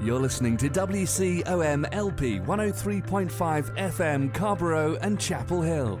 You're listening to WCOM LP 103.5 FM Carrboro and Chapel Hill.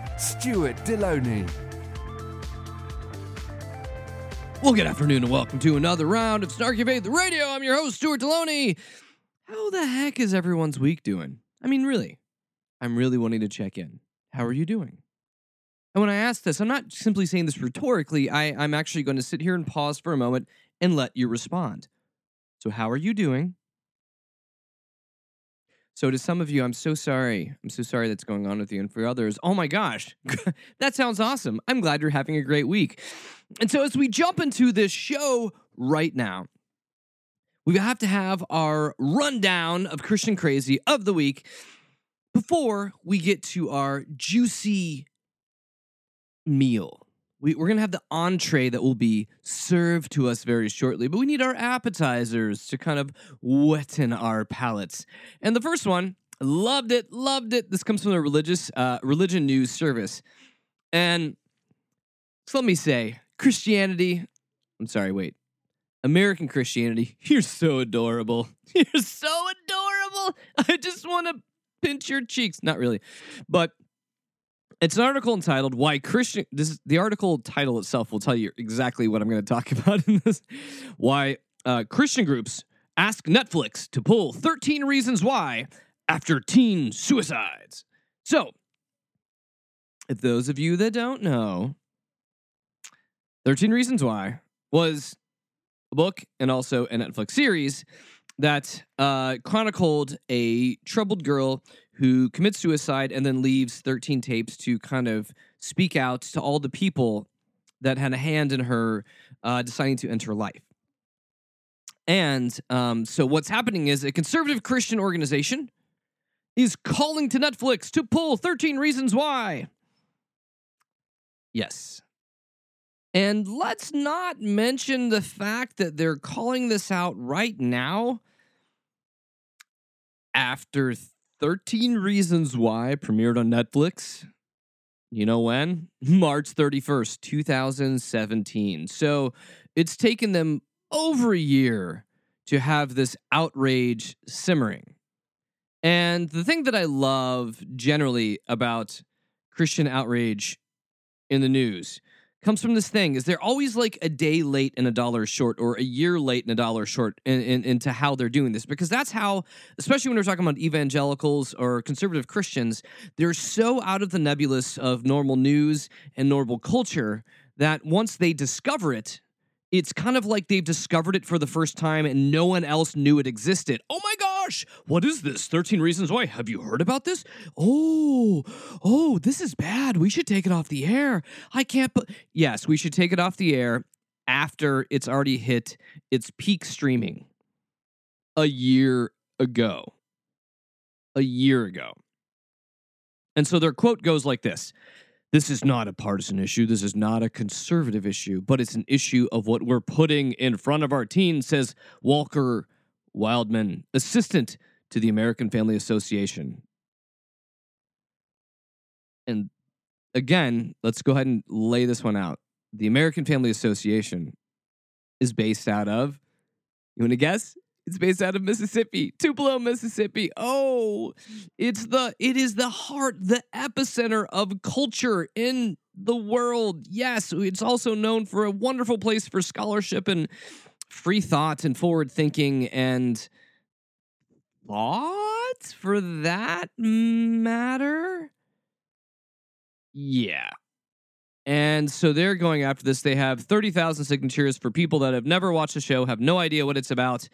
Stuart Delony. Well, good afternoon and welcome to another round of Snarky Faith Radio. I'm your host, Stuart Delony. How the heck is everyone's week doing? I mean, really, I'm really wanting to check in. How are you doing? And when I ask this, I'm not simply saying this rhetorically. I, I'm actually going to sit here and pause for a moment and let you respond. So, how are you doing? So, to some of you, I'm so sorry. I'm so sorry that's going on with you. And for others, oh my gosh, that sounds awesome. I'm glad you're having a great week. And so, as we jump into this show right now, we have to have our rundown of Christian Crazy of the week before we get to our juicy meal. We, we're going to have the entree that will be served to us very shortly, but we need our appetizers to kind of wetten our palates. And the first one, loved it, loved it. This comes from the religious uh, religion news service, and so let me say, Christianity. I'm sorry, wait. American Christianity, you're so adorable. You're so adorable. I just want to pinch your cheeks. Not really, but it's an article entitled "Why Christian." This is the article title itself will tell you exactly what I'm going to talk about in this. Why uh, Christian groups ask Netflix to pull 13 reasons why after teen suicides. So, if those of you that don't know, 13 Reasons Why was a book and also a Netflix series that uh, chronicled a troubled girl who commits suicide and then leaves 13 tapes to kind of speak out to all the people that had a hand in her uh, deciding to enter life. And um, so, what's happening is a conservative Christian organization is calling to Netflix to pull 13 Reasons Why. Yes. And let's not mention the fact that they're calling this out right now after 13 Reasons Why premiered on Netflix. You know when? March 31st, 2017. So it's taken them over a year to have this outrage simmering. And the thing that I love generally about Christian outrage in the news comes from this thing is they're always like a day late and a dollar short or a year late and a dollar short in, in, into how they're doing this because that's how especially when we're talking about evangelicals or conservative christians they're so out of the nebulous of normal news and normal culture that once they discover it it's kind of like they've discovered it for the first time and no one else knew it existed. Oh my gosh, what is this? 13 Reasons Why. Have you heard about this? Oh, oh, this is bad. We should take it off the air. I can't. Bu-. Yes, we should take it off the air after it's already hit its peak streaming a year ago. A year ago. And so their quote goes like this this is not a partisan issue. This is not a conservative issue, but it's an issue of what we're putting in front of our teens, says Walker Wildmon, assistant to the American Family Association. And again, let's go ahead and lay this one out. The American Family Association is based out of, you want to guess? It's based out of Mississippi, Tupelo, Mississippi. Oh, it's the it is the heart, the epicenter of culture in the world. Yes, it's also known for a wonderful place for scholarship and free thought and forward thinking and thought for that matter. Yeah. And so they're going after this. They have 30,000 signatures for people that have never watched the show, have no idea what it's about.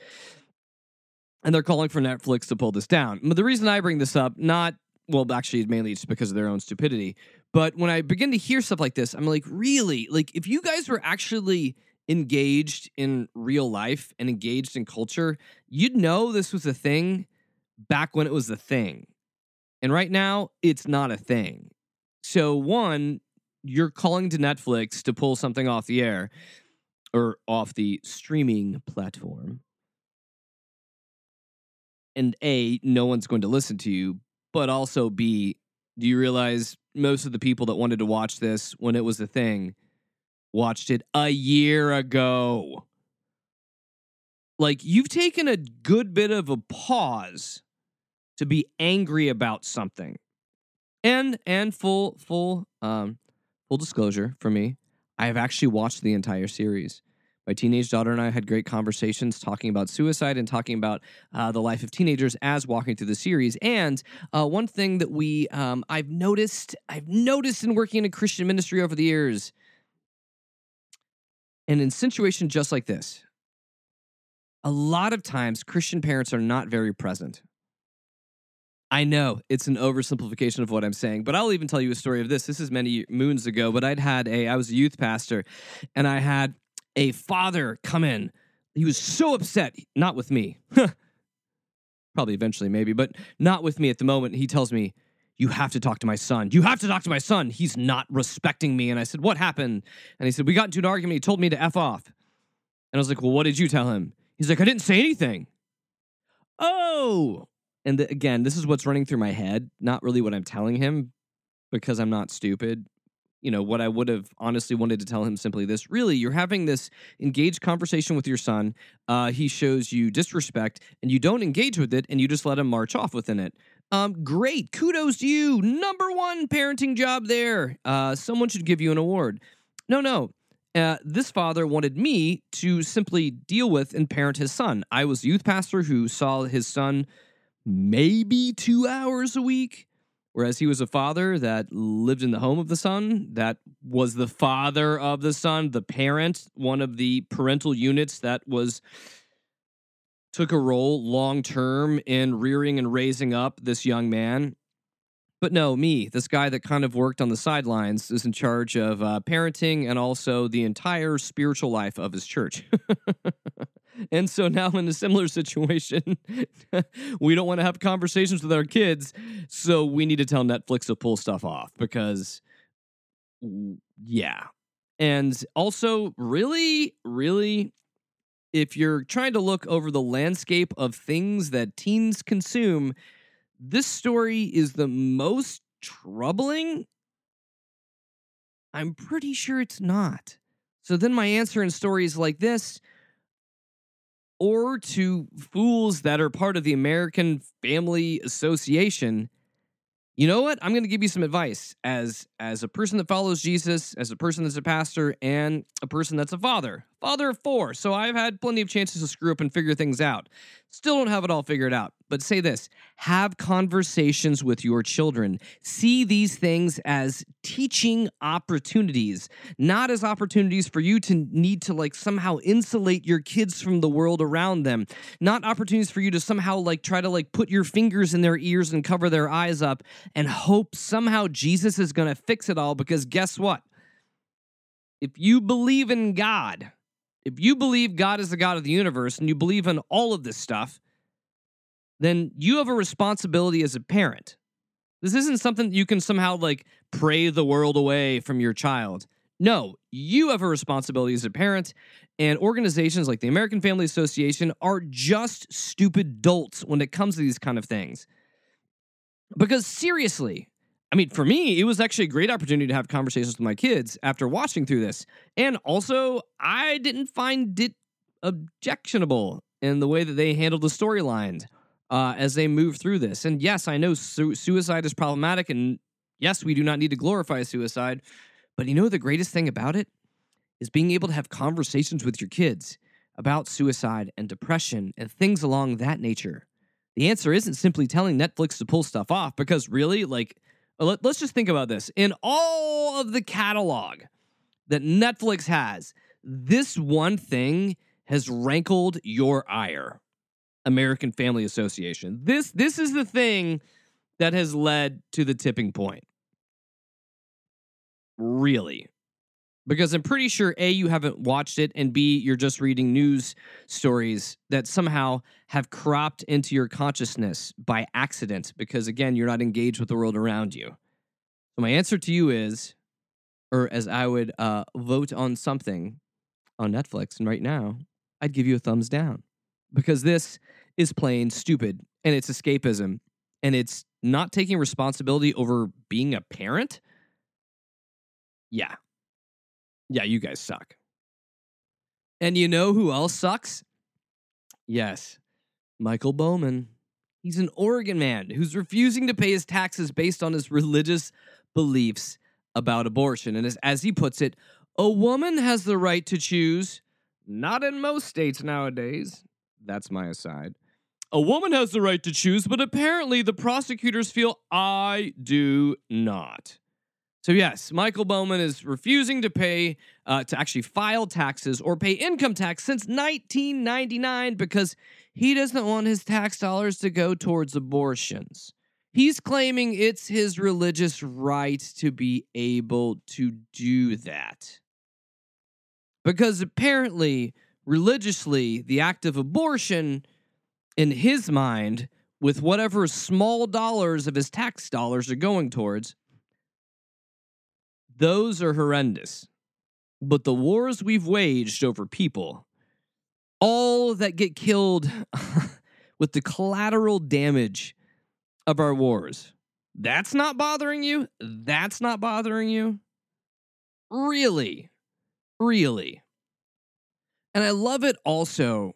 And they're calling for Netflix to pull this down. But the reason I bring this up, not, well, actually, mainly just because of their own stupidity. But when I begin to hear stuff like this, I'm like, really? Like, if you guys were actually engaged in real life and engaged in culture, you'd know this was a thing back when it was a thing. And right now, it's not a thing. So, one, you're calling to Netflix to pull something off the air or off the streaming platform. And A, no one's going to listen to you. But also, B, do you realize most of the people that wanted to watch this when it was a thing watched it a year ago? Like, you've taken a good bit of a pause to be angry about something. And and full full um full disclosure for me, I have actually watched the entire series. My teenage daughter and I had great conversations talking about suicide and talking about uh, the life of teenagers as walking through the series. And uh, one thing that we um, I've noticed I've noticed in working in a Christian ministry over the years, and in situations just like this, a lot of times Christian parents are not very present. I know it's an oversimplification of what I'm saying, but I'll even tell you a story of this. This is many moons ago, but I'd had a, I was a youth pastor, and I had a father come in. He was so upset, not with me, probably eventually, maybe, but not with me at the moment. He tells me, You have to talk to my son. You have to talk to my son. He's not respecting me. And I said, What happened? And he said, We got into an argument. He told me to F off. And I was like, Well, what did you tell him? He's like, I didn't say anything. Oh, and the, again, this is what's running through my head, not really what I'm telling him because I'm not stupid. You know, what I would have honestly wanted to tell him simply this really, you're having this engaged conversation with your son. Uh, he shows you disrespect and you don't engage with it and you just let him march off within it. Um, great. Kudos to you. Number one parenting job there. Uh, someone should give you an award. No, no. Uh, this father wanted me to simply deal with and parent his son. I was a youth pastor who saw his son maybe two hours a week. Whereas he was a father that lived in the home of the son, that was the father of the son, the parent, one of the parental units that was took a role long term in rearing and raising up this young man. But no, me, this guy that kind of worked on the sidelines, is in charge of uh, parenting and also the entire spiritual life of his church. and so now in a similar situation, we don't want to have conversations with our kids. So we need to tell Netflix to pull stuff off because, yeah. And also, really, really, if you're trying to look over the landscape of things that teens consume, this story is the most troubling? I'm pretty sure it's not. So then my answer in stories like this, or to fools that are part of the American Family Association, you know what? I'm going to give you some advice as as a person that follows Jesus, as a person that's a pastor, and a person that's a father. Father of four. So I've had plenty of chances to screw up and figure things out. Still don't have it all figured out. But say this have conversations with your children. See these things as teaching opportunities, not as opportunities for you to need to like somehow insulate your kids from the world around them, not opportunities for you to somehow like try to like put your fingers in their ears and cover their eyes up and hope somehow Jesus is going to fix it all. Because guess what? If you believe in God, if you believe God is the God of the universe and you believe in all of this stuff, then you have a responsibility as a parent. This isn't something you can somehow like pray the world away from your child. No, you have a responsibility as a parent, and organizations like the American Family Association are just stupid dolts when it comes to these kind of things. Because seriously, I mean, for me, it was actually a great opportunity to have conversations with my kids after watching through this. And also, I didn't find it objectionable in the way that they handled the storyline uh, as they move through this. And yes, I know su- suicide is problematic. And yes, we do not need to glorify suicide. But you know, the greatest thing about it is being able to have conversations with your kids about suicide and depression and things along that nature. The answer isn't simply telling Netflix to pull stuff off because really, like, Uh, let, us just think about this. In all of the catalog that Netflix has, this one thing has rankled your ire. American Family Association. This this is the thing that has led to the tipping point. Really. Because I'm pretty sure A, you haven't watched it, and B, you're just reading news stories that somehow have cropped into your consciousness by accident because, again, you're not engaged with the world around you. So, my answer to you is, or as I would uh, vote on something on Netflix, and right now, I'd give you a thumbs down because this is plain stupid and it's escapism and it's not taking responsibility over being a parent. Yeah, yeah, you guys suck. And you know who else sucks? Yes, Michael Bowman. He's an Oregon man who's refusing to pay his taxes based on his religious beliefs about abortion. And as, as he puts it, a woman has the right to choose, not in most states nowadays. That's my aside. A woman has the right to choose, but apparently the prosecutors feel I do not. So, yes, Michael Bowman is refusing to pay, uh, to actually file taxes or pay income tax since 1999 because he doesn't want his tax dollars to go towards abortions. He's claiming it's his religious right to be able to do that. Because apparently, religiously, the act of abortion, in his mind, with whatever small dollars of his tax dollars are going towards, those are horrendous. But the wars we've waged over people, all that get killed with the collateral damage of our wars, that's not bothering you? That's not bothering you? Really? Really? And I love it also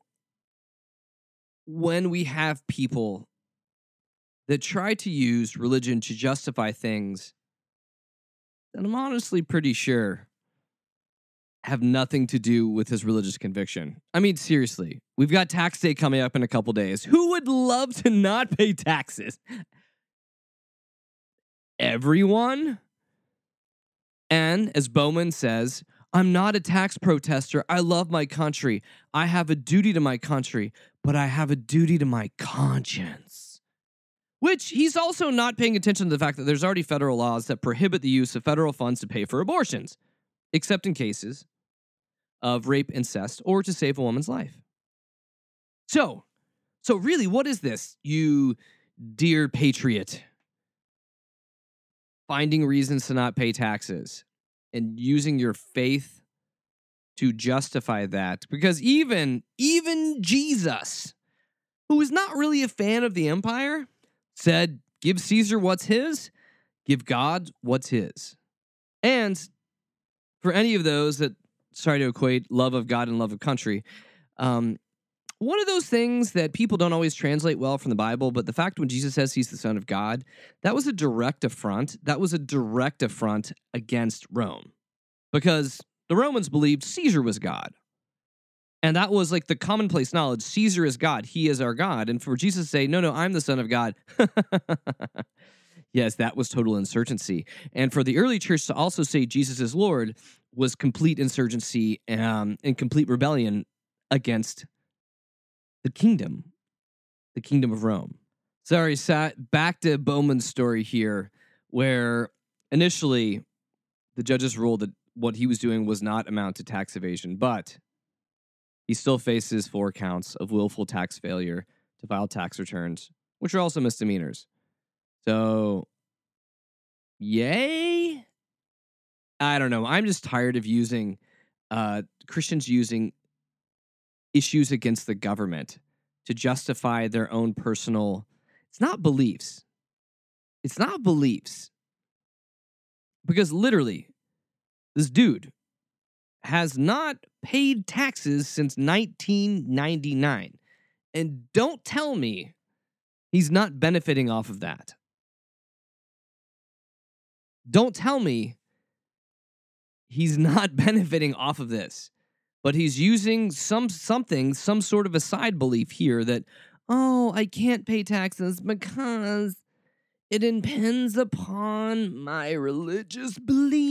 when we have people that try to use religion to justify things that I'm honestly pretty sure have nothing to do with his religious conviction. I mean, seriously, we've got tax day coming up in a couple days. Who would love to not pay taxes? Everyone? And as Bowman says, I'm not a tax protester. I love my country. I have a duty to my country, but I have a duty to my conscience. Which he's also not paying attention to the fact that there's already federal laws that prohibit the use of federal funds to pay for abortions, except in cases of rape, incest, or to save a woman's life. So, so really, what is this, you dear patriot? Finding reasons to not pay taxes and using your faith to justify that because even even Jesus who is not really a fan of the empire said, Give Caesar what's his, give God what's his. And for any of those that try to equate love of God and love of country, um, one of those things that people don't always translate well from the Bible, but the fact when Jesus says he's the Son of God, that was a direct affront. That was a direct affront against Rome because the Romans believed Caesar was God. And that was like the commonplace knowledge Caesar is God, he is our God. And for Jesus to say, no, no, I'm the Son of God. yes, that was total insurgency. And for the early church to also say Jesus is Lord was complete insurgency um, and complete rebellion against the kingdom, the kingdom of Rome. Sorry, sat back to Bowman's story here, where initially the judges ruled that what he was doing was not amount to tax evasion, but he still faces four counts of willful tax failure to file tax returns, which are also misdemeanors. So, yay? I don't know. I'm just tired of using uh, Christians using issues against the government to justify their own personal. It's not beliefs. It's not beliefs. Because literally, this dude has not paid taxes since 1999. And don't tell me he's not benefiting off of that. Don't tell me he's not benefiting off of this. But he's using some something, some sort of a side belief here that, oh, I can't pay taxes because it impends upon my religious beliefs.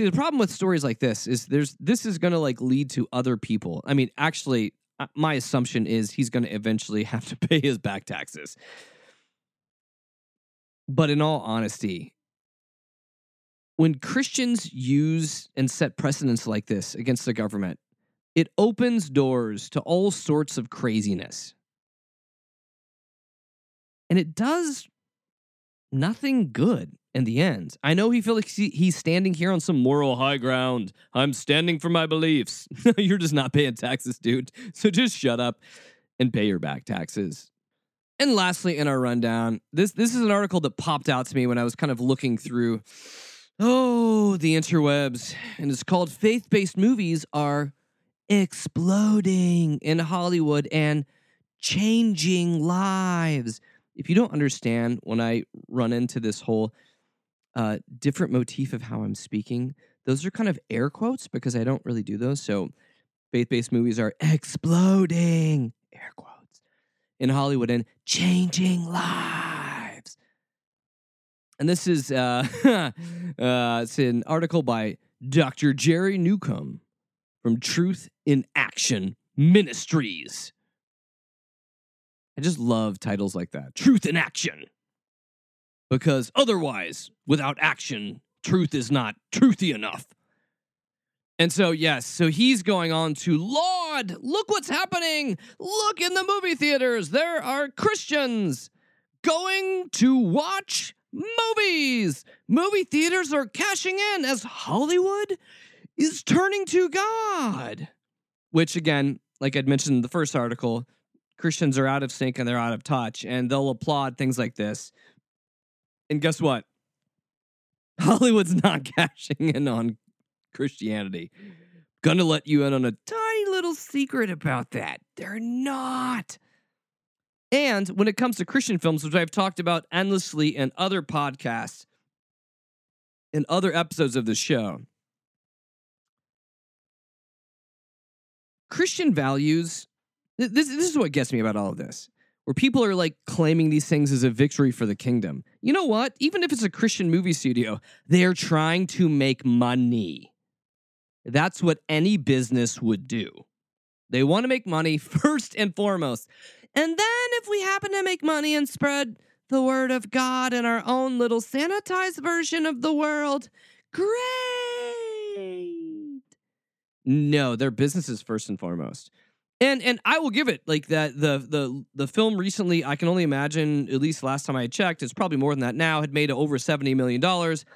See, the problem with stories like this is there's this is going to like lead to other people. I mean, actually, uh, my assumption is he's going to eventually have to pay his back taxes. But in all honesty, when Christians use and set precedents like this against the government, it opens doors to all sorts of craziness. And it does nothing good in the end. I know he feels like he's standing here on some moral high ground. I'm standing for my beliefs. You're just not paying taxes, dude. So just shut up and pay your back taxes. And lastly, in our rundown, this this is an article that popped out to me when I was kind of looking through oh the interwebs, and it's called "Faith-based movies are exploding in Hollywood and changing lives." If you don't understand when I run into this whole uh, different motif of how I'm speaking, those are kind of air quotes because I don't really do those. So faith-based movies are exploding air quotes in Hollywood and changing lives. And this is uh, uh, it's an article by Dr. Jerry Newcombe from Truth in Action Ministries. I just love titles like that. Truth in Action. Because otherwise, without action, truth is not truthy enough. And so, yes, so he's going on to, Lord, look what's happening. Look in the movie theaters. There are Christians going to watch movies. Movie theaters are cashing in as Hollywood is turning to God. Which, again, like I'd mentioned in the first article, Christians are out of sync and they're out of touch, and they'll applaud things like this. And guess what? Hollywood's not cashing in on Christianity. Gonna let you in on a tiny little secret about that. They're not. And when it comes to Christian films, which I've talked about endlessly in other podcasts, in other episodes of the show, Christian values this, this is what gets me about all of this, where people are like claiming these things as a victory for the kingdom. You know what? Even if it's a Christian movie studio, they're trying to make money. That's what any business would do. They want to make money first and foremost. And then if we happen to make money and spread the word of God in our own little sanitized version of the world, great. No, their business is first and foremost. And and I will give it like that the the the film recently I can only imagine at least last time I checked it's probably more than that now had made over 70 million dollars.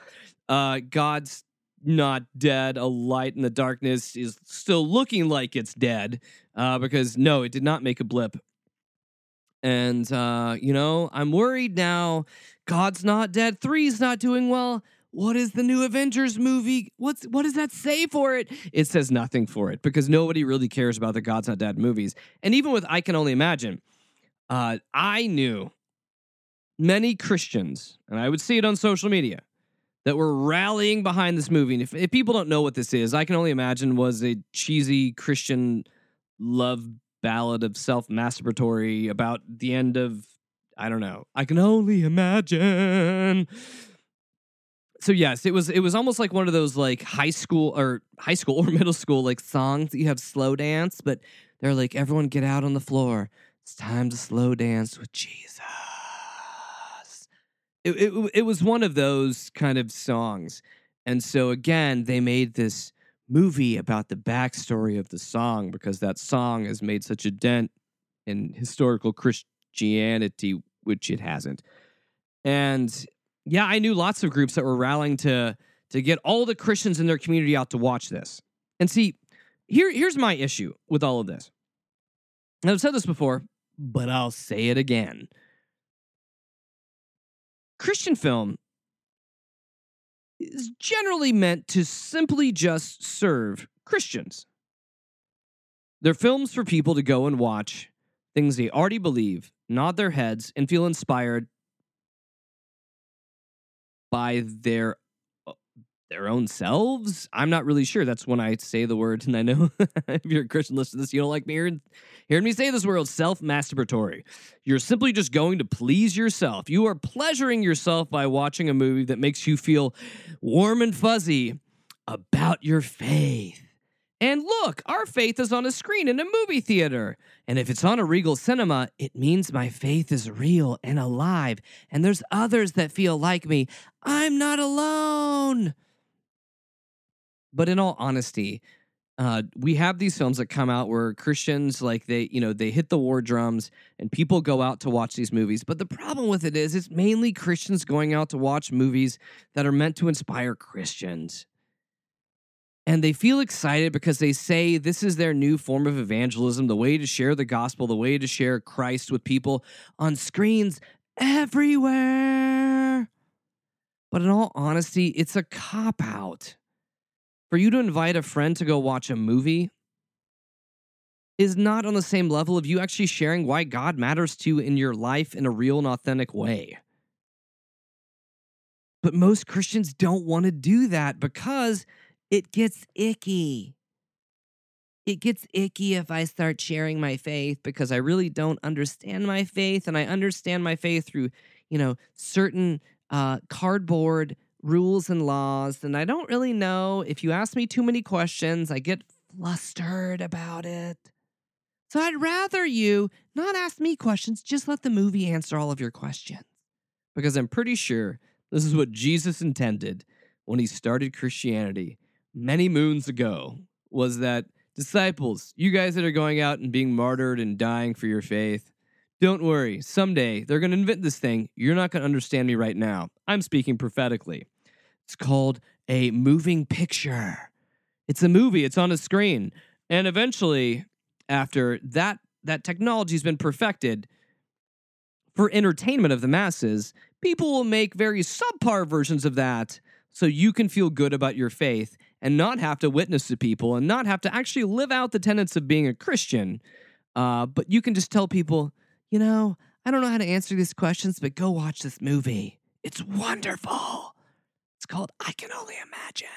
Uh God's not dead. A light in the darkness is still looking like it's dead uh because no it did not make a blip. And uh you know, I'm worried now God's not dead. 3's not doing well what is the new Avengers movie? What's what does that say for it? It says nothing for it because nobody really cares about the God's Not Dead movies. And even with I Can Only Imagine, uh, I knew many Christians, and I would see it on social media, that were rallying behind this movie. And if, if people don't know what this is, I Can Only Imagine was a cheesy Christian love ballad of self masturbatory about the end of I don't know. I can only imagine so yes, it was it was almost like one of those like high school or high school or middle school like songs that you have slow dance, but they're like everyone get out on the floor. It's time to slow dance with Jesus. It, it, it was one of those kind of songs. And so again, they made this movie about the backstory of the song because that song has made such a dent in historical Christianity, which it hasn't. And yeah, I knew lots of groups that were rallying to to get all the Christians in their community out to watch this. And see, here here's my issue with all of this. I've said this before, but I'll say it again. Christian film is generally meant to simply just serve Christians. They're films for people to go and watch things they already believe, nod their heads, and feel inspired by their uh, their own selves. I'm not really sure. That's when I say the word, and I know if you're a Christian listening to this, you don't like me hearing, hearing me say this word self masturbatory. You're simply just going to please yourself. You are pleasuring yourself by watching a movie that makes you feel warm and fuzzy about your faith. And look, our faith is on a screen in a movie theater. And if it's on a Regal cinema, it means my faith is real and alive. And there's others that feel like me. I'm not alone. But in all honesty, uh, we have these films that come out where Christians like they, you know, they hit the war drums and people go out to watch these movies. But the problem with it is it's mainly Christians going out to watch movies that are meant to inspire Christians. And they feel excited because they say this is their new form of evangelism, the way to share the gospel, the way to share Christ with people on screens everywhere. But in all honesty, it's a cop out. For you to invite a friend to go watch a movie is not on the same level of you actually sharing why God matters to you in your life in a real and authentic way. But most Christians don't want to do that because it gets icky. It gets icky if I start sharing my faith because I really don't understand my faith and I understand my faith through, you know, certain uh, cardboard rules and laws. And I don't really know if you ask me too many questions, I get flustered about it. So I'd rather you not ask me questions, just let the movie answer all of your questions. Because I'm pretty sure this is what Jesus intended when he started Christianity many moons ago was that disciples, you guys that are going out and being martyred and dying for your faith, don't worry. Someday they're going to invent this thing. You're not going to understand me right now. I'm speaking prophetically. It's called a moving picture. It's a movie, it's on a screen. And eventually, after that that technology's been perfected for entertainment of the masses, people will make very subpar versions of that so you can feel good about your faith and not have to witness to people and not have to actually live out the tenets of being a Christian. Uh, but you can just tell people, you know, I don't know how to answer these questions, but go watch this movie. It's wonderful. It's called I Can Only Imagine.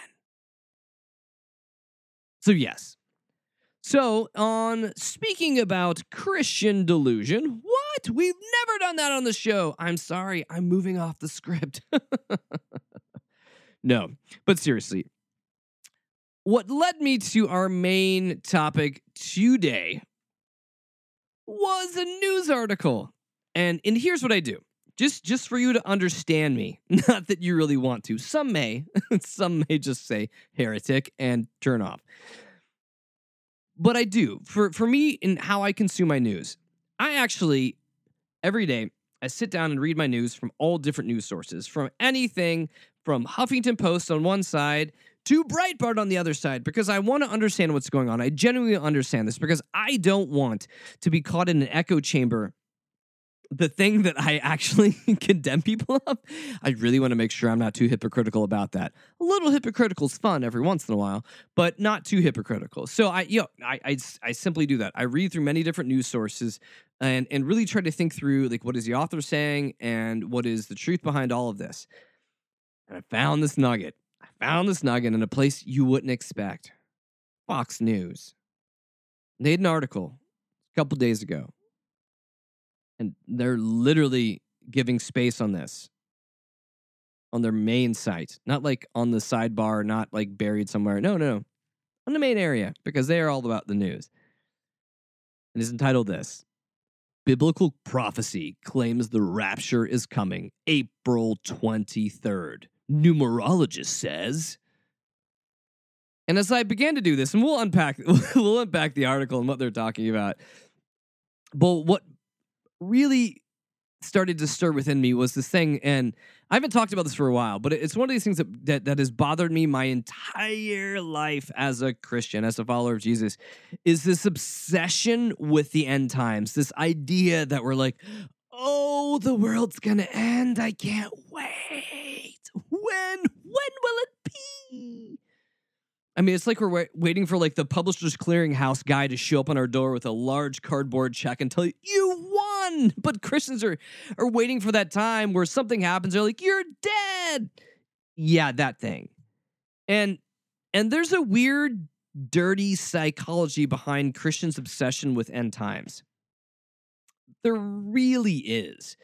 So, yes. So, on speaking about Christian delusion, what? We've never done that on the show. I'm sorry. I'm moving off the script. no, but seriously, what led me to our main topic today was a news article. And and here's what I do. Just just for you to understand me. Not that you really want to. Some may. Some may just say heretic and turn off. But I do. For for me in how I consume my news. I actually every day I sit down and read my news from all different news sources, from anything from Huffington Post on one side to Breitbart on the other side because I want to understand what's going on. I genuinely understand this because I don't want to be caught in an echo chamber. The thing that I actually condemn people of, I really want to make sure I'm not too hypocritical about that. A little hypocritical is fun every once in a while, but not too hypocritical. So I, you know, I, I, I simply do that. I read through many different news sources and and really try to think through like what is the author saying and what is the truth behind all of this. And I found this nugget found this nugget in a place you wouldn't expect. Fox News. They had an article a couple days ago, and they're literally giving space on this on their main site, not like on the sidebar, not like buried somewhere. No, no, no. On the main area, because they are all about the news. And it's entitled this Biblical prophecy claims the rapture is coming April 23rd numerologist says. And as I began to do this, and we'll unpack we'll unpack the article and what they're talking about. But what really started to stir within me was this thing, and I haven't talked about this for a while, but it's one of these things that, that, that has bothered me my entire life as a Christian, as a follower of Jesus, is this obsession with the end times. This idea that we're like, oh, the world's gonna end. I can't wait. When? When will it be? I mean, it's like we're wait- waiting for like the Publishers Clearinghouse guy to show up on our door with a large cardboard check and tell you you won. But Christians are are waiting for that time where something happens. They're like, "You're dead." Yeah, that thing. And and there's a weird, dirty psychology behind Christians' obsession with end times. There really is.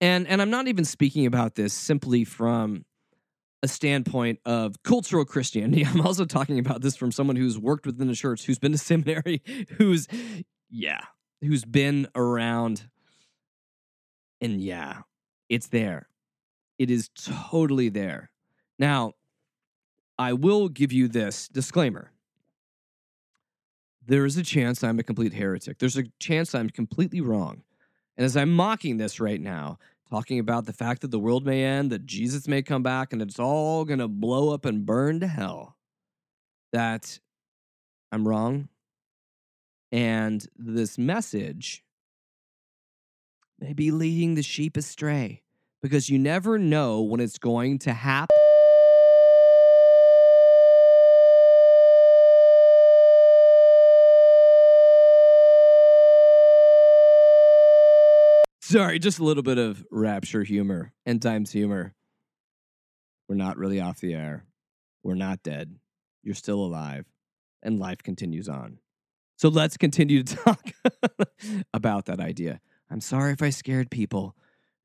And and I'm not even speaking about this simply from a standpoint of cultural Christianity. I'm also talking about this from someone who's worked within the church, who's been to seminary, who's, yeah, who's been around. And yeah, it's there. It is totally there. Now, I will give you this disclaimer. There is a chance I'm a complete heretic. There's a chance I'm completely wrong. And as I'm mocking this right now, talking about the fact that the world may end, that Jesus may come back, and it's all going to blow up and burn to hell, that I'm wrong. And this message may be leading the sheep astray because you never know when it's going to happen. Sorry, just a little bit of rapture humor, end times humor. We're not really off the air. We're not dead. You're still alive, and life continues on. So let's continue to talk about that idea. I'm sorry if I scared people.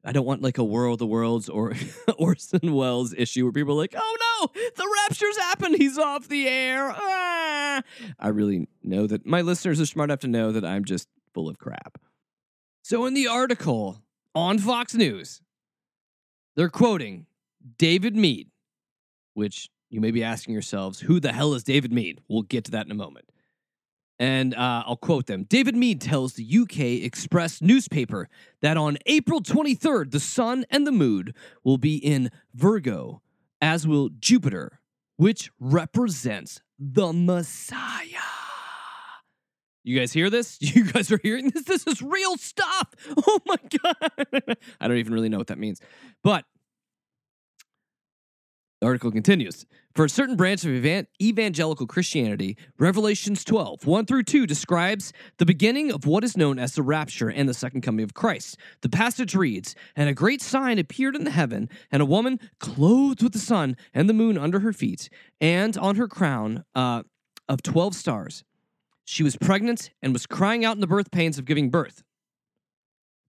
I don't want like a World of Worlds or Orson Welles issue where people are like, oh no, the rapture's happened. He's off the air. Ah. I really know that my listeners are smart enough to know that I'm just full of crap. So, in the article on Fox News, they're quoting David Meade, which you may be asking yourselves, who the hell is David Meade? We'll get to that in a moment. And uh, I'll quote them. David Meade tells the UK Express newspaper that on April 23rd, the sun and the moon will be in Virgo, as will Jupiter, which represents the Messiah. You guys hear this? You guys are hearing this? This is real stuff. Oh my God. I don't even really know what that means. But the article continues. For a certain branch of evan- evangelical Christianity, Revelations 12, 1 through 2 describes the beginning of what is known as the rapture and the second coming of Christ. The passage reads And a great sign appeared in the heaven, and a woman clothed with the sun and the moon under her feet, and on her crown uh, of 12 stars. She was pregnant and was crying out in the birth pains of giving birth.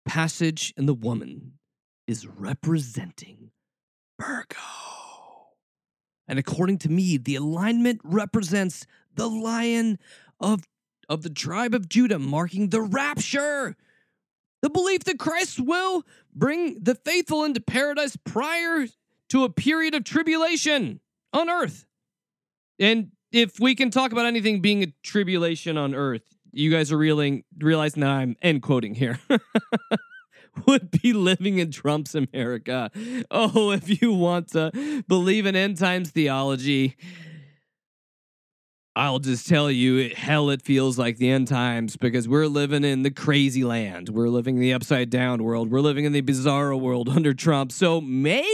Passage in the woman is representing Virgo. And according to me, the alignment represents the lion of, of the tribe of Judah, marking the rapture. The belief that Christ will bring the faithful into paradise prior to a period of tribulation on earth. And if we can talk about anything being a tribulation on earth, you guys are reeling, realizing that I'm end quoting here. Would be living in Trump's America. Oh, if you want to believe in end times theology, I'll just tell you, hell, it feels like the end times because we're living in the crazy land. We're living in the upside down world. We're living in the bizarro world under Trump. So maybe,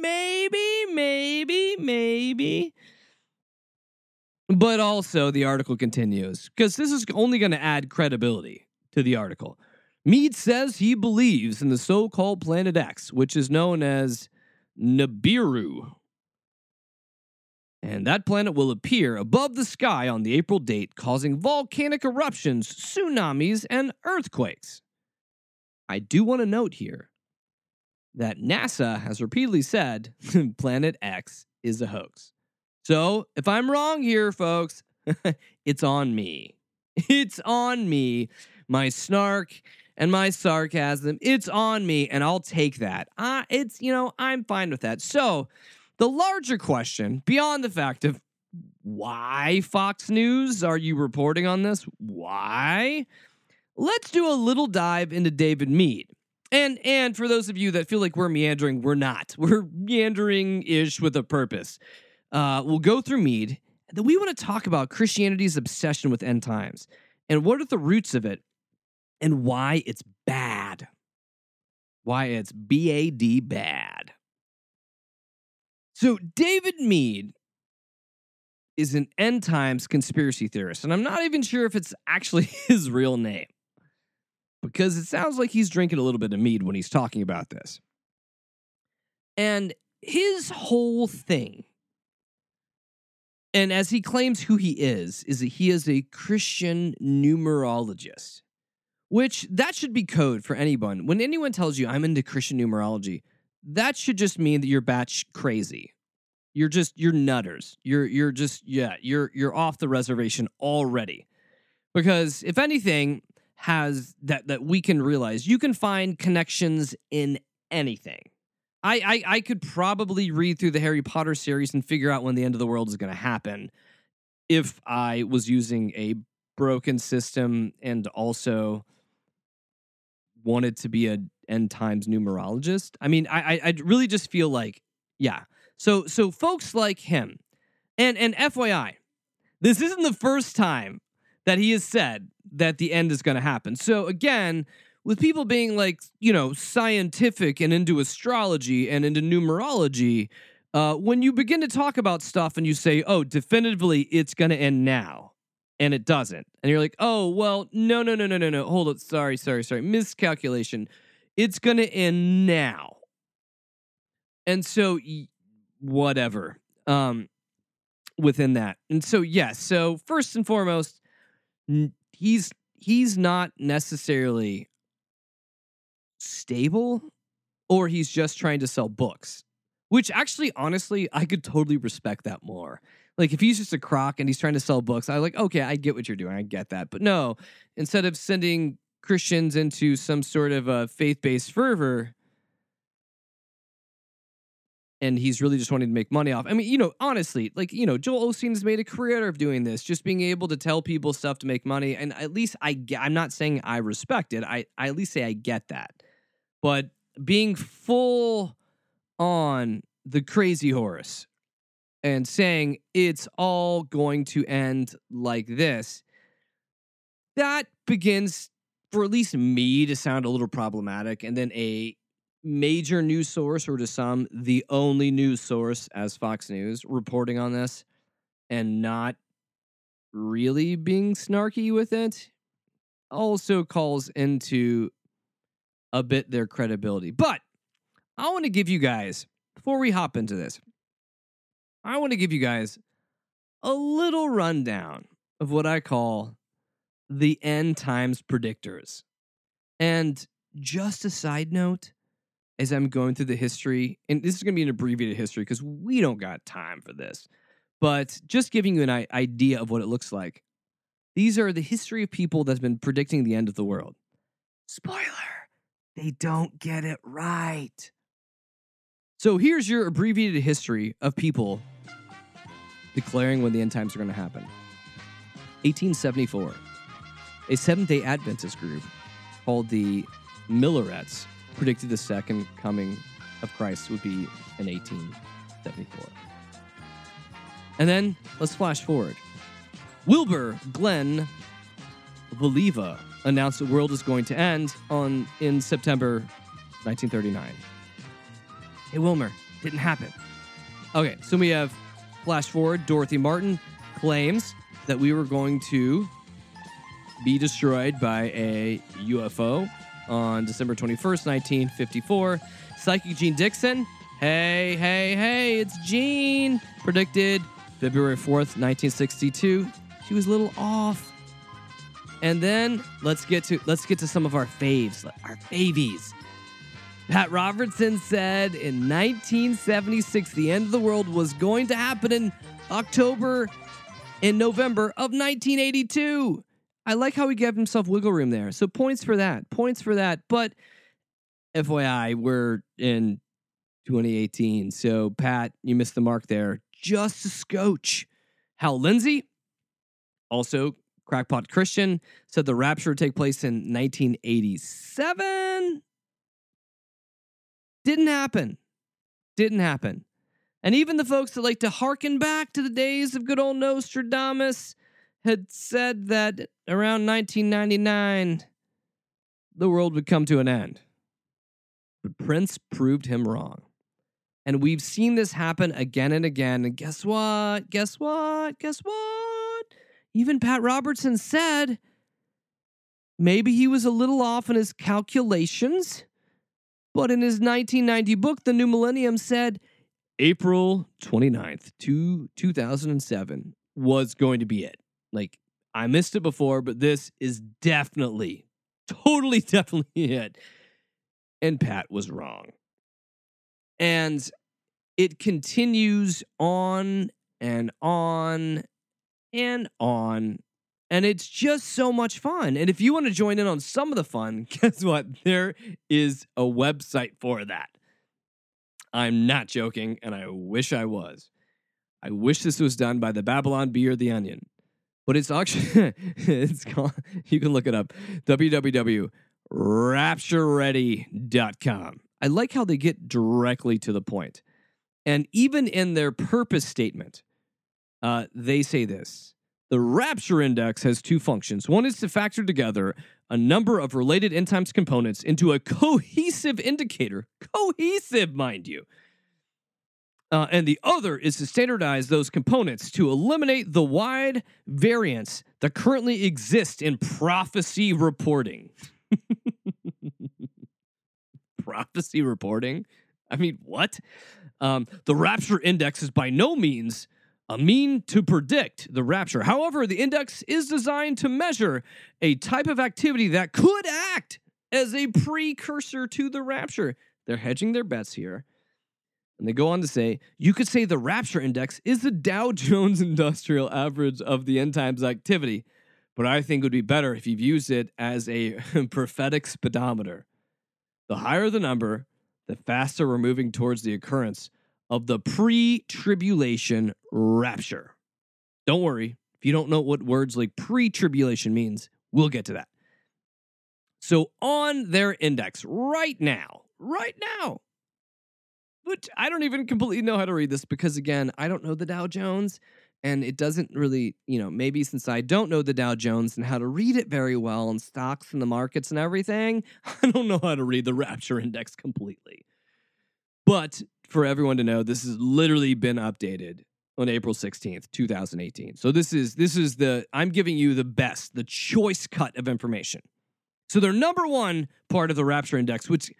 maybe, maybe, maybe but also, the article continues because this is only going to add credibility to the article. Meade says he believes in the so called Planet X, which is known as Nibiru. And that planet will appear above the sky on the April date, causing volcanic eruptions, tsunamis, and earthquakes. I do want to note here that NASA has repeatedly said Planet X is a hoax. So if I'm wrong here, folks, it's on me. It's on me. My snark and my sarcasm, it's on me, and I'll take that. Uh, it's, you know, I'm fine with that. So the larger question, beyond the fact of why Fox News are you reporting on this? Why? Let's do a little dive into David Meade. And and for those of you that feel like we're meandering, we're not. We're meandering ish with a purpose. Uh, we'll go through Meade. Then we want to talk about Christianity's obsession with end times and what are the roots of it and why it's bad. Why it's B A D bad. So, David Meade is an end times conspiracy theorist, and I'm not even sure if it's actually his real name because it sounds like he's drinking a little bit of mead when he's talking about this. And his whole thing and as he claims who he is, is that he is a Christian numerologist, which that should be code for anyone. When anyone tells you I'm into Christian numerology, that should just mean that you're batch crazy. You're just you're nutters. You're you're just yeah, you're you're off the reservation already. Because if anything has that that we can realize, you can find connections in anything. I, I I could probably read through the Harry Potter series and figure out when the end of the world is going to happen if I was using a broken system and also wanted to be a end times numerologist. I mean, I I, I really just feel like yeah. So so folks like him, and and FYI, this isn't the first time that he has said that the end is going to happen. So again, with people being like, you know, scientific and into astrology and into numerology, uh, when you begin to talk about stuff and you say, oh, definitively it's going to end now, and it doesn't, and you're like, oh, well, no, no, no, no, no, no, hold it. Sorry, sorry, sorry. Miscalculation. It's going to end now. And so, whatever. Um, within that. And so, yes. so first and foremost, he's he's not necessarily stable or he's just trying to sell books. Which actually, honestly, I could totally respect that more. Like if he's just a crock and he's trying to sell books, I like, okay, I get what you're doing. I get that. But no, instead of sending Christians into some sort of a faith-based fervor, and he's really just wanting to make money off. I mean, you know, honestly, like you know, Joel Osteen has made a career of doing this, just being able to tell people stuff to make money. And at least I get. I'm not saying I respect it. I I at least say I get that. But being full on the crazy horse and saying it's all going to end like this, that begins for at least me to sound a little problematic. And then a major news source, or to some, the only news source as Fox News reporting on this and not really being snarky with it also calls into a bit their credibility. But I want to give you guys, before we hop into this, I want to give you guys a little rundown of what I call the end times predictors. And just a side note, as I'm going through the history, and this is going to be an abbreviated history because we don't got time for this, but just giving you an idea of what it looks like. These are the history of people that's been predicting the end of the world. Spoiler, they don't get it right. So here's your abbreviated history of people declaring when the end times are going to happen. 1874, a Seventh day Adventist group called the Millerites predicted the second coming of Christ would be in 1874. And then let's flash forward. Wilbur Glenn Voliva announced the world is going to end on in September 1939. Hey Wilmer, didn't happen. Okay, so we have flash forward. Dorothy Martin claims that we were going to be destroyed by a UFO on December 21st, 1954. Psychic Jeane Dixon, hey, hey, hey, it's Jeane, predicted February 4th, 1962. She was a little off. And then let's get to let's get to some of our faves, our favies. Pat Robertson said in 1976 the end of the world was going to happen in October and November of 1982. I like how he gave himself wiggle room there. So points for that. Points for that. But FYI, we're in 2018. So Pat, you missed the mark there. Just a scotch. Hal Lindsey, also crackpot Christian, said the rapture would take place in 1987. Didn't happen. Didn't happen. And even the folks that like to harken back to the days of good old Nostradamus had said that around 1999 the world would come to an end. But Prince proved him wrong. And we've seen this happen again and again. And guess what? Guess what? Guess what? Even Pat Robertson said maybe he was a little off in his calculations. But in his 1990 book, The New Millennium said April 29th, 2007 was going to be it. Like I missed it before, but this is definitely, totally, definitely it. And Pat was wrong. And it continues on and on and on. And it's just so much fun. And if you want to join in on some of the fun, guess what? There is a website for that. I'm not joking, and I wish I was. I wish this was done by the Babylon Bee or the Onion, but it's actually it's called. You can look it up. www.raptureready.com. I like how they get directly to the point, and even in their purpose statement, uh, they say this. The Rapture Index has two functions. One is to factor together a number of related end times components into a cohesive indicator. Cohesive, mind you. Uh, and the other is to standardize those components to eliminate the wide variance that currently exists in prophecy reporting. prophecy reporting? I mean, what? Um, the Rapture Index is by no means a mean to predict the rapture. However, the index is designed to measure a type of activity that could act as a precursor to the rapture. They're hedging their bets here. And they go on to say, you could say the rapture index is the Dow Jones Industrial Average of the end times activity, but I think it would be better if you've used it as a prophetic speedometer. The higher the number, the faster we're moving towards the occurrence of the pre tribulation rapture. Don't worry, if you don't know what words like pre tribulation means, we'll get to that. So, on their index right now, right now, which I don't even completely know how to read this because, again, I don't know the Dow Jones. And it doesn't really, you know, maybe since I don't know the Dow Jones and how to read it very well and stocks and the markets and everything, I don't know how to read the Rapture Index completely. But for everyone to know, this has literally been updated on April 16th, 2018. So this is this is the I'm giving you the best, the choice cut of information. So their number one part of the Rapture Index, which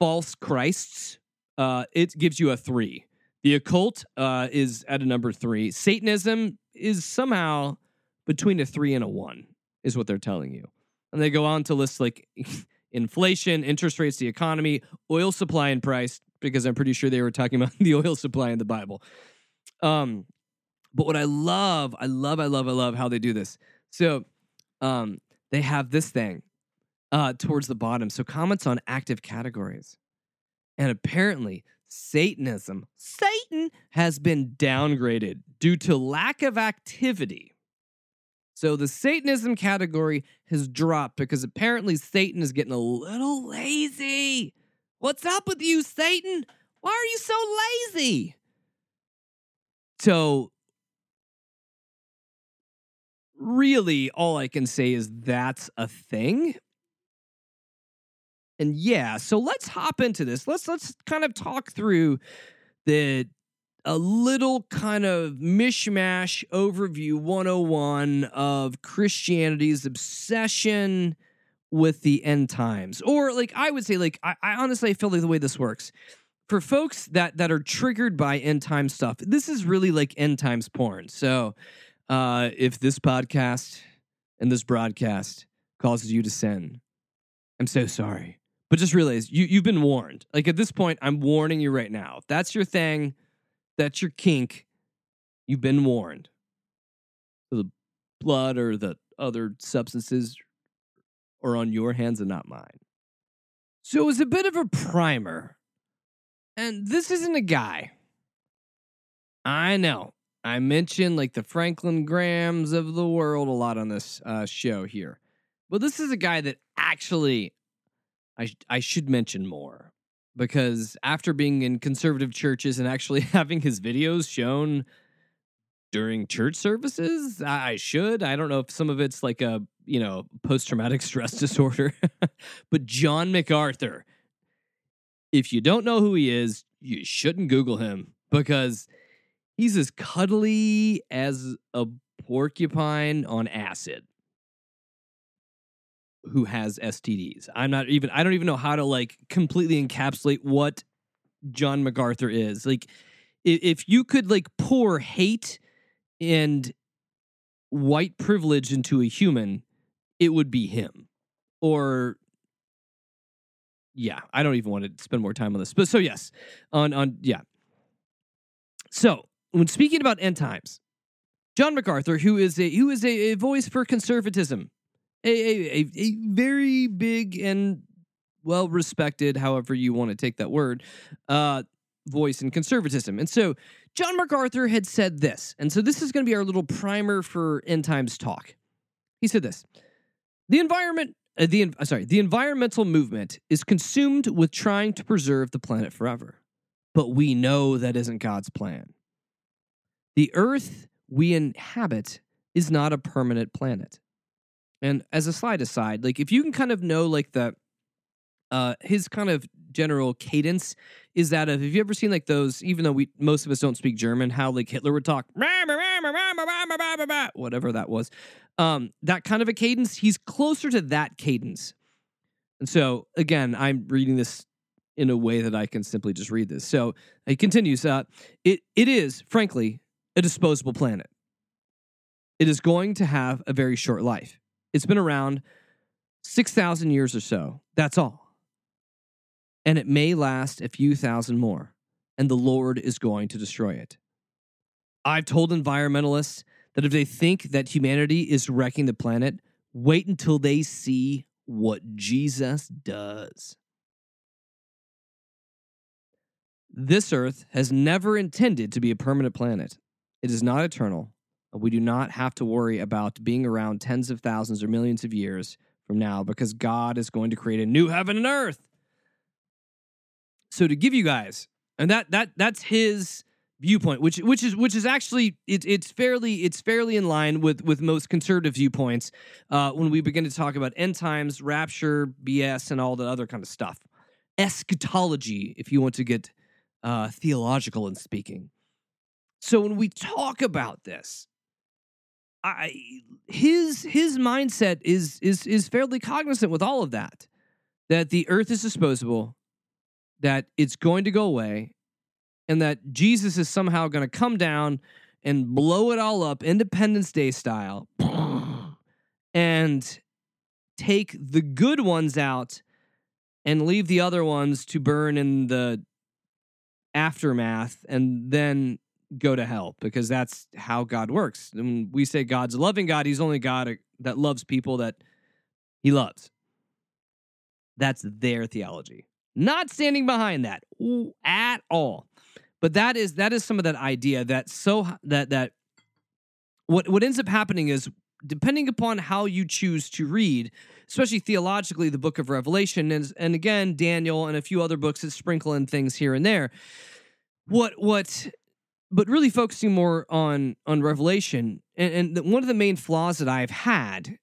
false Christs, uh, it gives you a three. The occult uh, is at a number three. Satanism is somehow between a three and a one, is what they're telling you. And they go on to list like inflation, interest rates, the economy, oil supply and price, because I'm pretty sure they were talking about the oil supply in the Bible. Um, but what I love, I love, I love, I love how they do this. So um, they have this thing uh, towards the bottom. So comments on active categories. And apparently, Satanism, Satan has been downgraded due to lack of activity. So the Satanism category has dropped because apparently Satan is getting a little lazy. What's up with you, Satan? Why are you so lazy? So, really, all I can say is that's a thing. And yeah, so let's hop into this. Let's let's kind of talk through the a little kind of mishmash overview 101 of Christianity's obsession with the end times. Or like i would say like i, I honestly feel like the way this works. For folks that that are triggered by end time stuff this is really like end times porn. So uh if this podcast and this broadcast causes you to sin i'm so sorry. But just realize you you've been warned. Like at this point i'm warning you right now. If that's your thing that's your kink you've been warned the blood or the other substances are on your hands and not mine. So it was a bit of a primer. And this isn't a guy. I know. I mentioned like the Franklin Grahams of the world a lot on this uh, show here. But this is a guy that actually I, sh- I should mention more because after being in conservative churches and actually having his videos shown during church services, I should. I don't know if some of it's like a you know, post traumatic stress disorder. but John MacArthur, if you don't know who he is, you shouldn't Google him because he's as cuddly as a porcupine on acid who has STDs. I'm not even, I don't even know how to like completely encapsulate what John MacArthur is. Like, if you could like pour hate and white privilege into a human, it would be him. Or yeah, I don't even want to spend more time on this. But so yes, on on yeah. So when speaking about end times, John MacArthur, who is a who is a, a voice for conservatism, a, a, a very big and well respected, however you want to take that word, uh, voice in conservatism. And so John MacArthur had said this. And so this is going to be our little primer for end times talk. He said this. The environment uh, the uh, sorry, the environmental movement is consumed with trying to preserve the planet forever. But we know that isn't God's plan. The earth we inhabit is not a permanent planet. And as a slide aside, like if you can kind of know like the uh his kind of general cadence is that of have you ever seen like those even though we most of us don't speak german how like hitler would talk whatever that was um that kind of a cadence he's closer to that cadence. And so again i'm reading this in a way that i can simply just read this. So he continues uh it it is frankly a disposable planet. It is going to have a very short life it's been around 6000 years or so that's all and it may last a few thousand more, and the Lord is going to destroy it. I've told environmentalists that if they think that humanity is wrecking the planet, wait until they see what Jesus does. This earth has never intended to be a permanent planet. It is not eternal. We do not have to worry about being around tens of thousands or millions of years from now because God is going to create a new heaven and earth. So to give you guys, and that that that's his viewpoint, which which is which is actually it, it's fairly it's fairly in line with with most conservative viewpoints uh, when we begin to talk about end times, rapture, BS, and all the other kind of stuff. Eschatology, if you want to get uh, theological in speaking. So when we talk about this, I his his mindset is is is fairly cognizant with all of that. That the earth is disposable, that it's going to go away and that Jesus is somehow going to come down and blow it all up Independence Day style and take the good ones out and leave the other ones to burn in the aftermath and then go to hell because that's how God works. And we say God's loving God, he's only God uh, that loves people that he loves. That's their theology. Not standing behind that at all. But that is that is some of that idea that so that that what what ends up happening is depending upon how you choose to read, especially theologically, the book of Revelation, and, and again, Daniel and a few other books that sprinkle in things here and there. What what but really focusing more on on Revelation, and, and one of the main flaws that I've had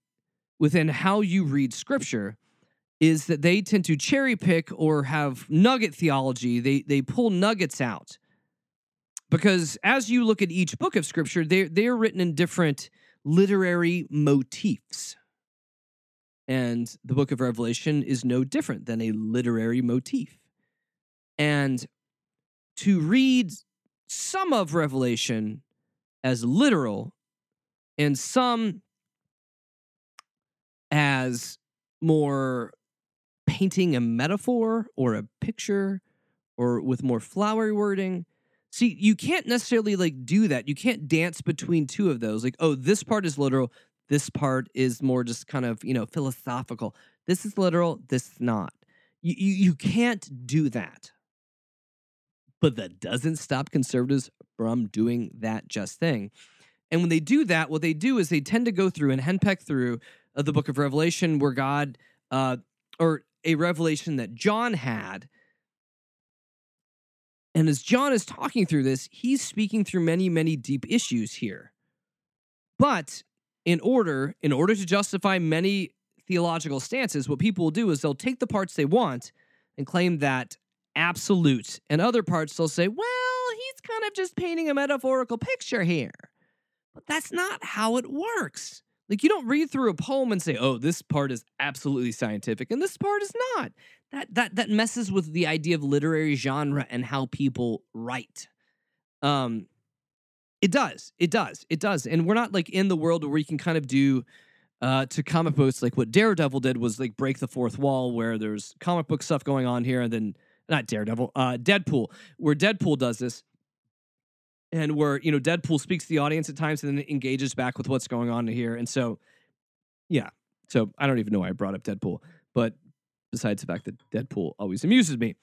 within how you read scripture is that they tend to cherry pick or have nugget theology. They they pull nuggets out. Because as you look at each book of scripture, they they're written in different literary motifs. And the book of Revelation is no different than a literary motif. And to read some of Revelation as literal and some as more painting a metaphor or a picture or with more flowery wording. See, you can't necessarily like do that. You can't dance between two of those. Like, oh, this part is literal, this part is more just kind of, you know, philosophical. This is literal, this is not. You, you, you can't do that. But that doesn't stop conservatives from doing that just thing. And when they do that, what they do is they tend to go through and henpeck through uh, the book of Revelation where God, uh, or a revelation that John had. And as John is talking through this, he's speaking through many, many deep issues here. But in order, in order to justify many theological stances, what people will do is they'll take the parts they want and claim that absolute, and other parts they'll say, well, he's kind of just painting a metaphorical picture here. But that's not how it works. Like you don't read through a poem and say, "Oh, this part is absolutely scientific and this part is not." That that that messes with the idea of literary genre and how people write. Um it does. It does. It does. And we're not like in the world where you can kind of do uh, to comic books like what Daredevil did was like break the fourth wall where there's comic book stuff going on here and then not Daredevil, uh, Deadpool, where Deadpool does this and where you know Deadpool speaks to the audience at times and then engages back with what's going on here. And so, yeah. So I don't even know why I brought up Deadpool, but besides the fact that Deadpool always amuses me.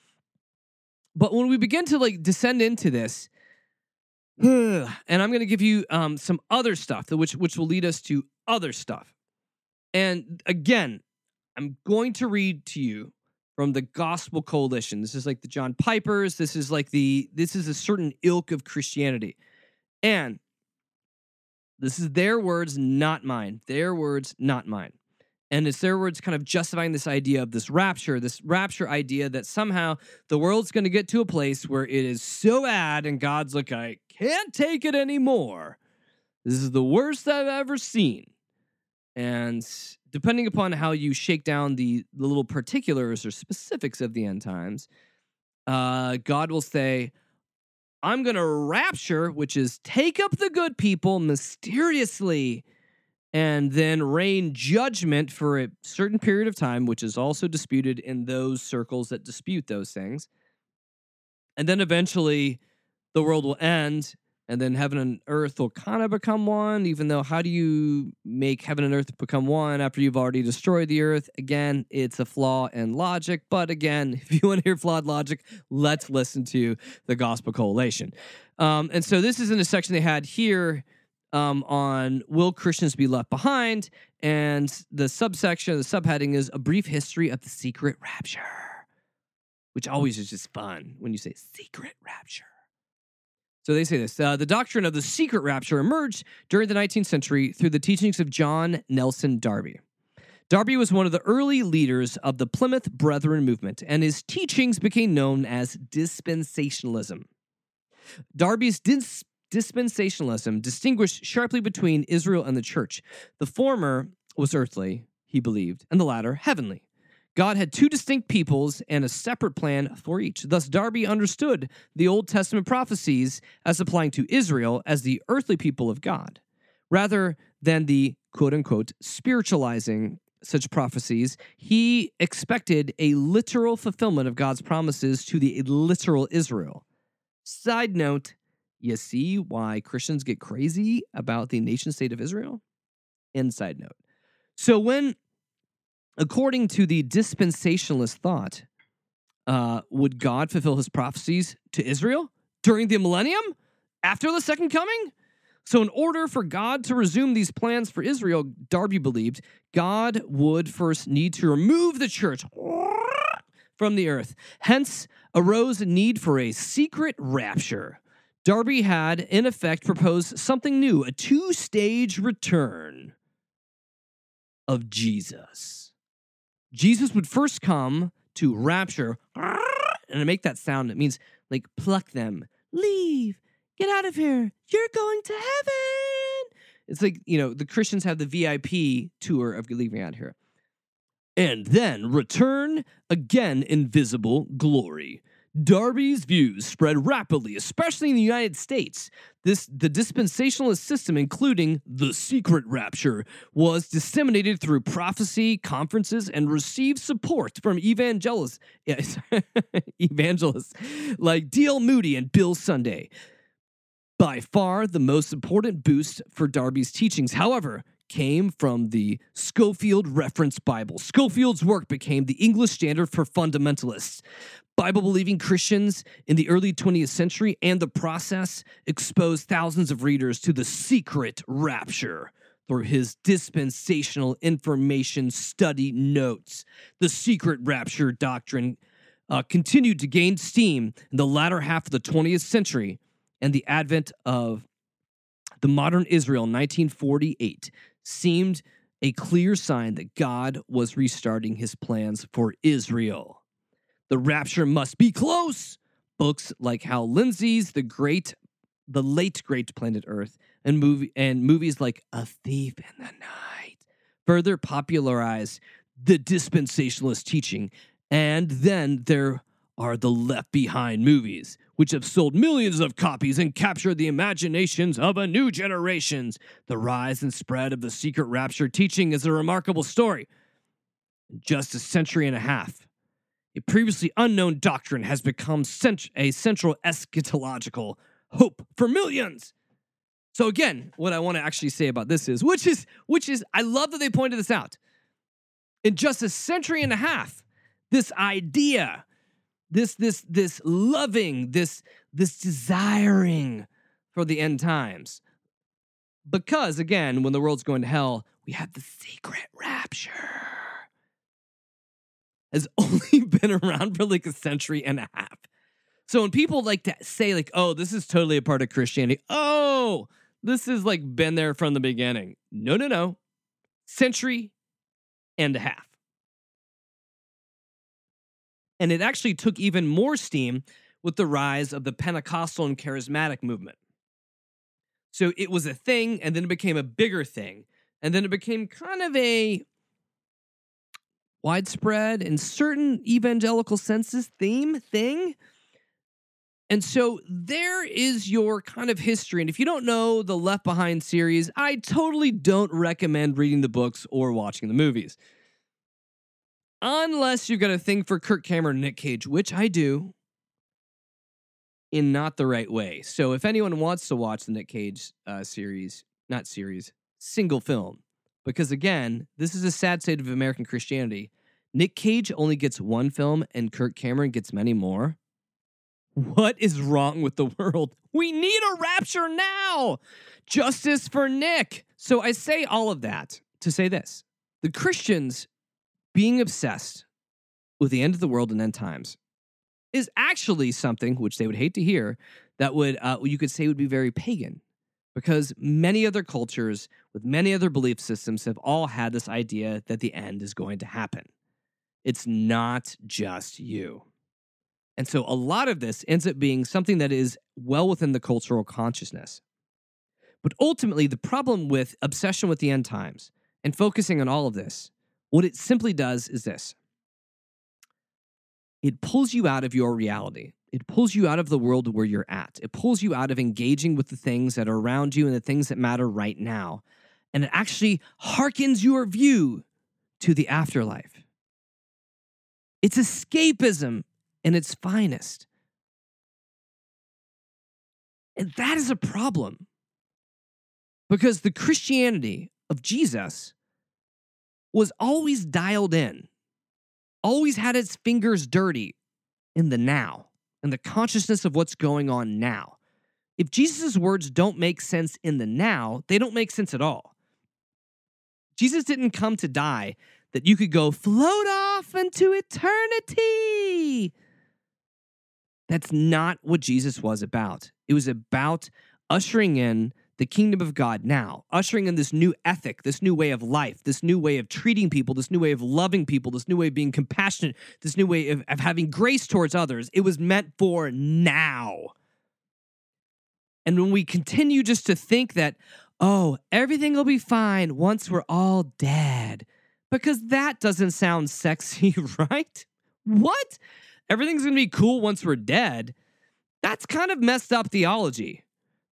but when we begin to like descend into this, and I'm going to give you um, some other stuff, which which will lead us to other stuff. And again, I'm going to read to you from the Gospel Coalition. This is like the John Pipers. This is like the this is a certain ilk of Christianity, and this is their words, not mine. Their words, not mine. And it's their words kind of justifying this idea of this rapture, this rapture idea that somehow the world's going to get to a place where it is so bad and God's like, I can't take it anymore. This is the worst I've ever seen. And depending upon how you shake down the, the little particulars or specifics of the end times, uh, God will say, I'm going to rapture, which is take up the good people mysteriously and then rain judgment for a certain period of time, which is also disputed in those circles that dispute those things. And then eventually the world will end, and then heaven and earth will kind of become one, even though how do you make heaven and earth become one after you've already destroyed the earth? Again, it's a flaw in logic. But again, if you want to hear flawed logic, let's listen to the Gospel Coalition. Um, and so this is in a section they had here um, on Will Christians Be Left Behind? And the subsection, the subheading is A Brief History of the Secret Rapture, which always is just fun when you say secret rapture. So they say this uh, The doctrine of the secret rapture emerged during the 19th century through the teachings of John Nelson Darby. Darby was one of the early leaders of the Plymouth Brethren movement, and his teachings became known as dispensationalism. Darby's dis- dispensationalism distinguished sharply between Israel and the church. The former was earthly, he believed, and the latter heavenly. God had two distinct peoples and a separate plan for each. Thus, Darby understood the Old Testament prophecies as applying to Israel as the earthly people of God, rather than the quote unquote spiritualizing such prophecies. He expected a literal fulfillment of God's promises to the literal Israel. Side note you see why Christians get crazy about the nation state of Israel? Inside note. So, when, according to the dispensationalist thought, uh, would God fulfill his prophecies to Israel during the millennium after the second coming? So, in order for God to resume these plans for Israel, Darby believed God would first need to remove the church from the earth. Hence arose a need for a secret rapture Darby had, in effect, proposed something new a two stage return of Jesus. Jesus would first come to rapture, and to make that sound, it means like pluck them, leave, get out of here, you're going to heaven. It's like, you know, the Christians have the VIP tour of leaving out here. And then return again in visible glory. Darby's views spread rapidly, especially in the United States. This the dispensationalist system, including the secret rapture, was disseminated through prophecy, conferences, and received support from evangelists, yes, evangelists like D.L. Moody and Bill Sunday. By far the most important boost for Darby's teachings, however, came from the Scofield Reference Bible. Scofield's work became the English standard for fundamentalists. Bible believing Christians in the early 20th century and the process exposed thousands of readers to the secret rapture through his dispensational information study notes. The secret rapture doctrine uh, continued to gain steam in the latter half of the 20th century and the advent of the modern Israel in 1948 seemed a clear sign that God was restarting his plans for Israel. The rapture must be close. Books like Hal Lindsey's The Great, The Late Great Planet Earth, and movie and movies like A Thief in the Night further popularize the dispensationalist teaching. And then there are the Left Behind movies, which have sold millions of copies and captured the imaginations of a new generation. The rise and spread of the secret rapture teaching is a remarkable story. In just a century and a half, a previously unknown doctrine has become cent- a central eschatological hope for millions. So again, what I want to actually say about this is, which is, which is, I love that they pointed this out. In just a century and a half, this idea this this this loving, this this desiring for the end times. Because again, when the world's going to hell, we have the secret rapture. Has only been around for like a century and a half. So when people like to say like, "Oh, this is totally a part of Christianity," oh, this has like been there from the beginning. No, no, no, century and a half. And it actually took even more steam with the rise of the Pentecostal and charismatic movement. So it was a thing, and then it became a bigger thing. And then it became kind of a widespread in certain evangelical senses theme thing. And so there is your kind of history. And if you don't know the Left Behind series, I totally don't recommend reading the books or watching the movies. Unless you've got a thing for Kirk Cameron Nick Cage, which I do, in not the right way. So if anyone wants to watch the Nick Cage uh, series, not series, single film, because again, this is a sad state of American Christianity. Nick Cage only gets one film and Kirk Cameron gets many more. What is wrong with the world? We need a rapture now. Justice for Nick. So I say all of that to say this the Christians being obsessed with the end of the world and end times is actually something which they would hate to hear that would uh, you could say would be very pagan because many other cultures with many other belief systems have all had this idea that the end is going to happen. It's not just you. And so a lot of this ends up being something that is well within the cultural consciousness. But ultimately the problem with obsession with the end times and focusing on all of this what it simply does is this it pulls you out of your reality. It pulls you out of the world where you're at. It pulls you out of engaging with the things that are around you and the things that matter right now. And it actually harkens your view to the afterlife. It's escapism in its finest. And that is a problem because the Christianity of Jesus was always dialed in always had its fingers dirty in the now in the consciousness of what's going on now. If Jesus' words don't make sense in the now, they don't make sense at all. Jesus didn't come to die that you could go float off into eternity. That's not what Jesus was about. It was about ushering in the kingdom of God now, ushering in this new ethic, this new way of life, this new way of treating people, this new way of loving people, this new way of being compassionate, this new way of, of having grace towards others. It was meant for now. And when we continue just to think that, oh, everything will be fine once we're all dead, because that doesn't sound sexy, right? What? Everything's gonna be cool once we're dead. That's kind of messed up theology.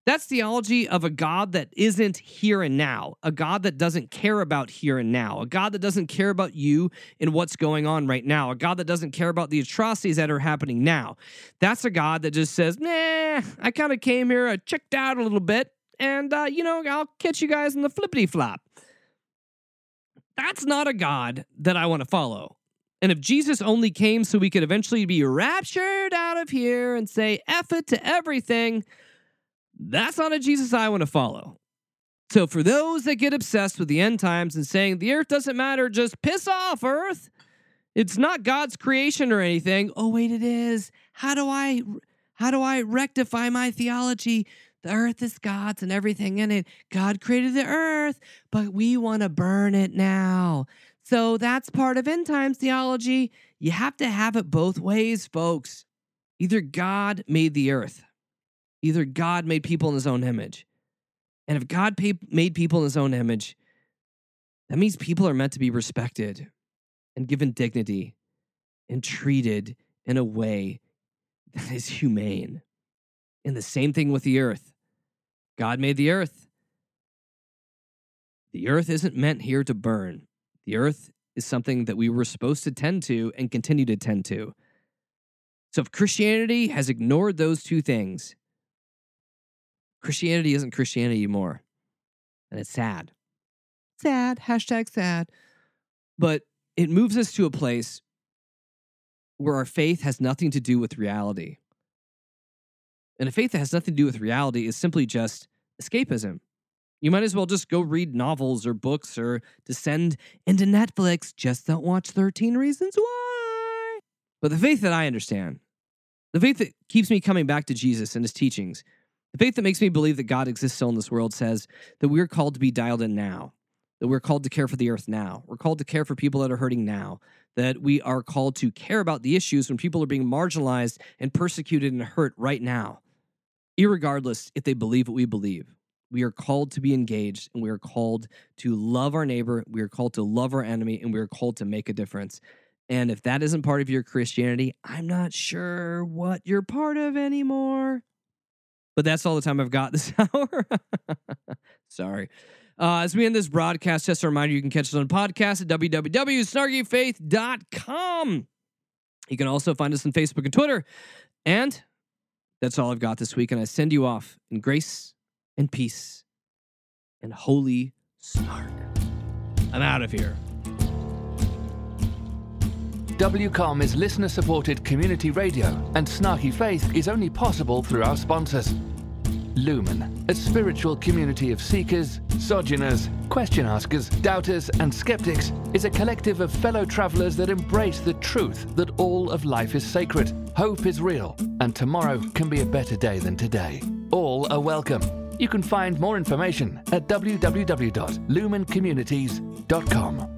That's theology of a God that isn't here and now, a God that doesn't care about here and now, a God that doesn't care about you and what's going on right now, a God that doesn't care about the atrocities that are happening now. That's a God that just says, nah, I kind of came here, I checked out a little bit, and, uh, you know, I'll catch you guys in the flippity flop. That's not a God that I want to follow. And if Jesus only came so we could eventually be raptured out of here and say F it to everything, that's not a Jesus I want to follow. So, for those that get obsessed with the end times and saying the earth doesn't matter, just piss off, earth. It's not God's creation or anything. Oh, wait, it is. How do I how do I rectify my theology? The earth is God's and everything in it. God created the earth, but we want to burn it now. So that's part of end times theology. You have to have it both ways, folks. Either God made the earth Either God made people in his own image. And if God made people in his own image, that means people are meant to be respected and given dignity and treated in a way that is humane. And the same thing with the earth. God made the earth. The earth isn't meant here to burn. The earth is something that we were supposed to tend to and continue to tend to. So if Christianity has ignored those two things, Christianity isn't Christianity anymore. And it's sad. Sad. Hashtag sad. But it moves us to a place where our faith has nothing to do with reality. And a faith that has nothing to do with reality is simply just escapism. You might as well just go read novels or books or descend into Netflix. Just don't watch 13 Reasons Why. But the faith that I understand, the faith that keeps me coming back to Jesus and his teachings, the faith that makes me believe that God exists still in this world says that we're called to be dialed in now, that we're called to care for the earth now, we're called to care for people that are hurting now, that we are called to care about the issues when people are being marginalized and persecuted and hurt right now, irregardless if they believe what we believe. We are called to be engaged and we are called to love our neighbor. We are called to love our enemy and we are called to make a difference. And if that isn't part of your Christianity, I'm not sure what you're part of anymore. But that's all the time I've got this hour. Sorry. Uh, as we end this broadcast, just a reminder you can catch us on podcast at www.snarkyfaith.com. You can also find us on Facebook and Twitter. And that's all I've got this week. And I send you off in grace and peace and holy snark. I'm out of here. WCOM is listener supported community radio, and Snarky Faith is only possible through our sponsors. Lumen, a spiritual community of seekers, sojourners, question askers, doubters, and skeptics, is a collective of fellow travelers that embrace the truth that all of life is sacred, hope is real, and tomorrow can be a better day than today. All are welcome. You can find more information at www.lumencommunities.com.